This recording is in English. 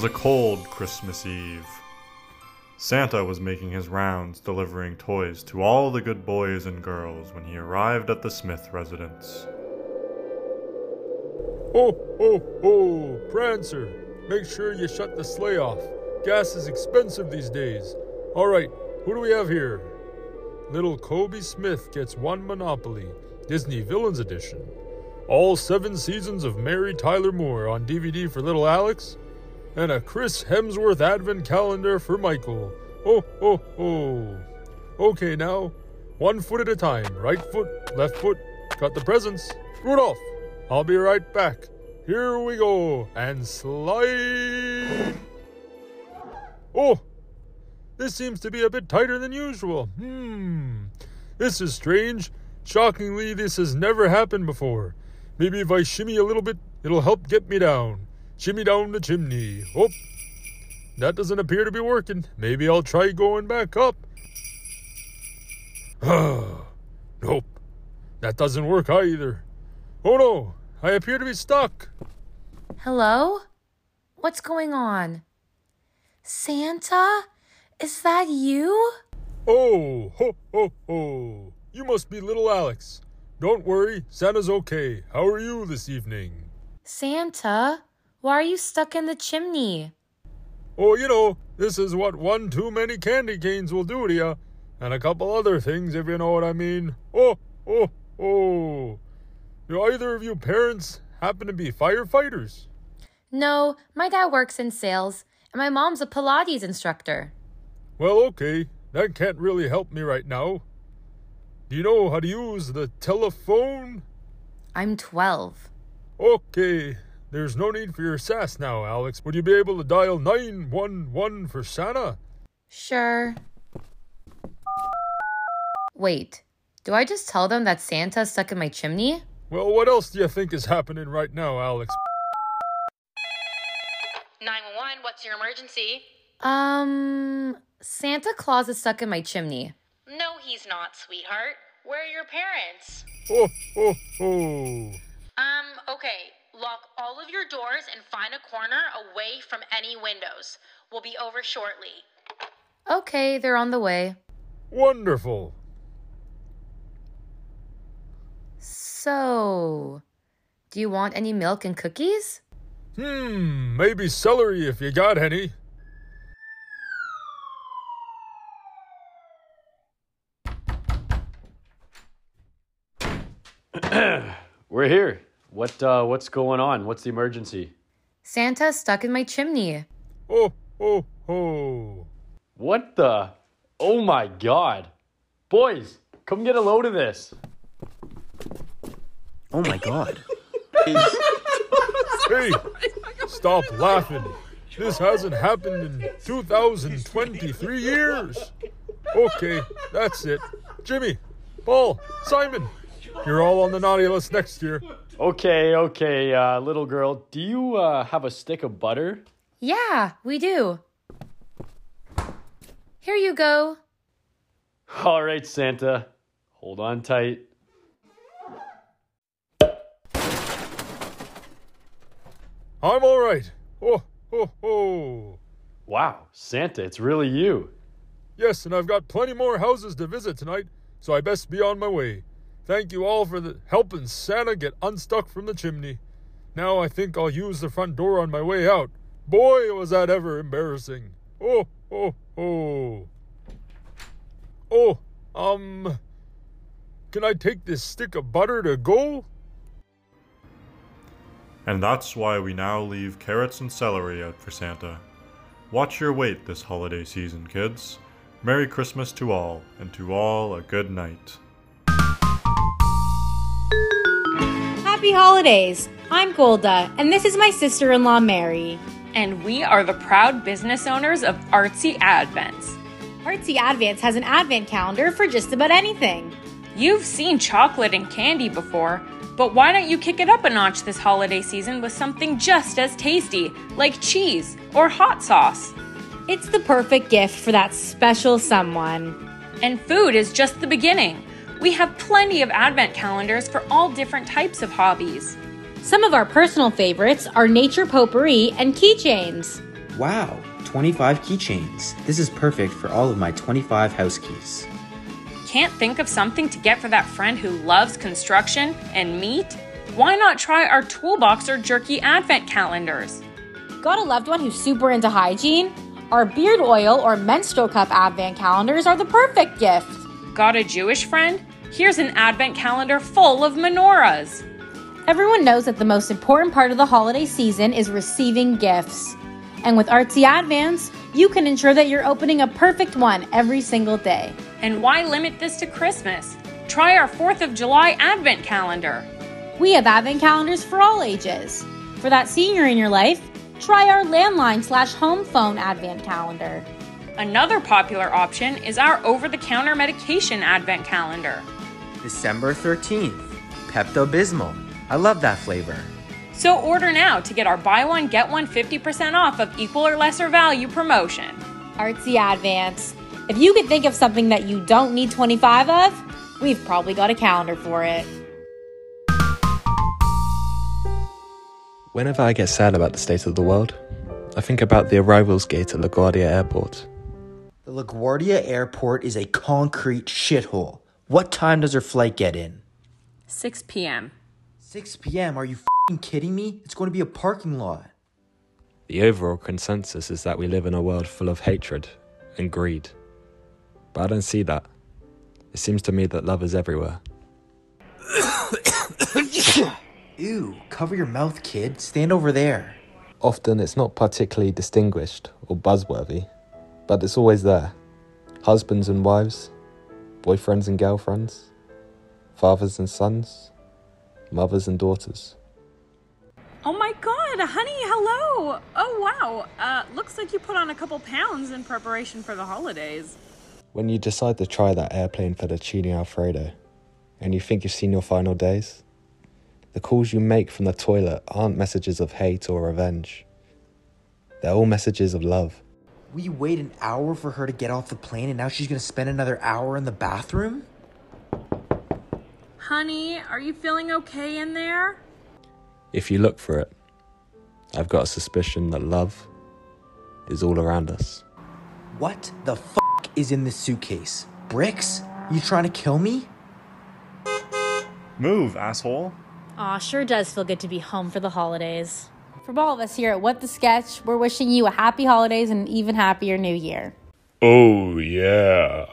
was a cold Christmas Eve. Santa was making his rounds delivering toys to all the good boys and girls when he arrived at the Smith residence. Ho, ho, ho! Prancer, make sure you shut the sleigh off. Gas is expensive these days. All right, who do we have here? Little Kobe Smith gets one Monopoly, Disney Villains Edition. All seven seasons of Mary Tyler Moore on DVD for little Alex, and a Chris Hemsworth Advent calendar for Michael. Oh, oh, oh. Okay, now, one foot at a time. Right foot, left foot. Got the presents. Rudolph, I'll be right back. Here we go. And slide. Oh, this seems to be a bit tighter than usual. Hmm. This is strange. Shockingly, this has never happened before. Maybe if I shimmy a little bit, it'll help get me down. Shimmy down the chimney. Oh, that doesn't appear to be working. Maybe I'll try going back up. nope. That doesn't work either. Oh no, I appear to be stuck. Hello? What's going on? Santa? Is that you? Oh, ho, ho, ho. You must be little Alex. Don't worry, Santa's okay. How are you this evening? Santa? Why are you stuck in the chimney? Oh, you know, this is what one too many candy canes will do to you. And a couple other things, if you know what I mean. Oh, oh, oh. Do either of you parents happen to be firefighters? No, my dad works in sales, and my mom's a Pilates instructor. Well, okay. That can't really help me right now. Do you know how to use the telephone? I'm 12. Okay. There's no need for your sass now, Alex. Would you be able to dial 911 for Santa? Sure. Wait, do I just tell them that Santa's stuck in my chimney? Well, what else do you think is happening right now, Alex? 911, what's your emergency? Um, Santa Claus is stuck in my chimney. No, he's not, sweetheart. Where are your parents? Oh, oh, oh. Um, okay. Lock all of your doors and find a corner away from any windows. We'll be over shortly. Okay, they're on the way. Wonderful. So, do you want any milk and cookies? Hmm, maybe celery if you got any. We're here. What uh what's going on? What's the emergency? Santa's stuck in my chimney. Oh, oh, oh. What the Oh my god. Boys, come get a load of this. Oh my god. Hey, stop laughing. This hasn't happened in 2023 years. Okay, that's it. Jimmy, Paul, Simon, you're all on the naughty list next year. Okay, okay, uh little girl, do you uh have a stick of butter? Yeah, we do. Here you go. All right, Santa. Hold on tight. I'm all right. Oh, oh, oh. Wow, Santa, it's really you. Yes, and I've got plenty more houses to visit tonight, so I best be on my way. Thank you all for helping Santa get unstuck from the chimney. Now I think I'll use the front door on my way out. Boy, was that ever embarrassing. Oh, oh, oh. Oh, um, can I take this stick of butter to go? And that's why we now leave carrots and celery out for Santa. Watch your weight this holiday season, kids. Merry Christmas to all, and to all a good night. Happy holidays! I'm Golda, and this is my sister in law, Mary. And we are the proud business owners of Artsy Advents. Artsy Advents has an advent calendar for just about anything. You've seen chocolate and candy before, but why don't you kick it up a notch this holiday season with something just as tasty, like cheese or hot sauce? It's the perfect gift for that special someone. And food is just the beginning. We have plenty of advent calendars for all different types of hobbies. Some of our personal favorites are nature potpourri and keychains. Wow, 25 keychains. This is perfect for all of my 25 house keys. Can't think of something to get for that friend who loves construction and meat? Why not try our toolbox or jerky advent calendars? Got a loved one who's super into hygiene? Our beard oil or menstrual cup advent calendars are the perfect gift. Got a Jewish friend? Here's an advent calendar full of menorahs. Everyone knows that the most important part of the holiday season is receiving gifts. And with Artsy Advents, you can ensure that you're opening a perfect one every single day. And why limit this to Christmas? Try our 4th of July advent calendar. We have advent calendars for all ages. For that senior in your life, try our landline slash home phone advent calendar. Another popular option is our over the counter medication advent calendar. December 13th, Pepto Bismol. I love that flavor. So order now to get our buy one, get one 50% off of equal or lesser value promotion. Artsy Advents. If you could think of something that you don't need 25 of, we've probably got a calendar for it. Whenever I get sad about the state of the world, I think about the arrivals gate at LaGuardia Airport. The LaGuardia Airport is a concrete shithole. What time does her flight get in? 6 p.m. 6 p.m. Are you fing kidding me? It's going to be a parking lot. The overall consensus is that we live in a world full of hatred and greed. But I don't see that. It seems to me that love is everywhere. Ew, cover your mouth, kid. Stand over there. Often it's not particularly distinguished or buzzworthy, but it's always there. Husbands and wives, boyfriends and girlfriends, fathers and sons, mothers and daughters. Oh my god, honey, hello! Oh wow, uh, looks like you put on a couple pounds in preparation for the holidays. When you decide to try that airplane fettuccine alfredo, and you think you've seen your final days, the calls you make from the toilet aren't messages of hate or revenge. They're all messages of love. We wait an hour for her to get off the plane and now she's gonna spend another hour in the bathroom? Honey, are you feeling okay in there? If you look for it, I've got a suspicion that love is all around us. What the f is in this suitcase? Bricks? You trying to kill me? Move, asshole. Aw, sure does feel good to be home for the holidays. From all of us here at What the Sketch, we're wishing you a happy holidays and an even happier new year. Oh, yeah.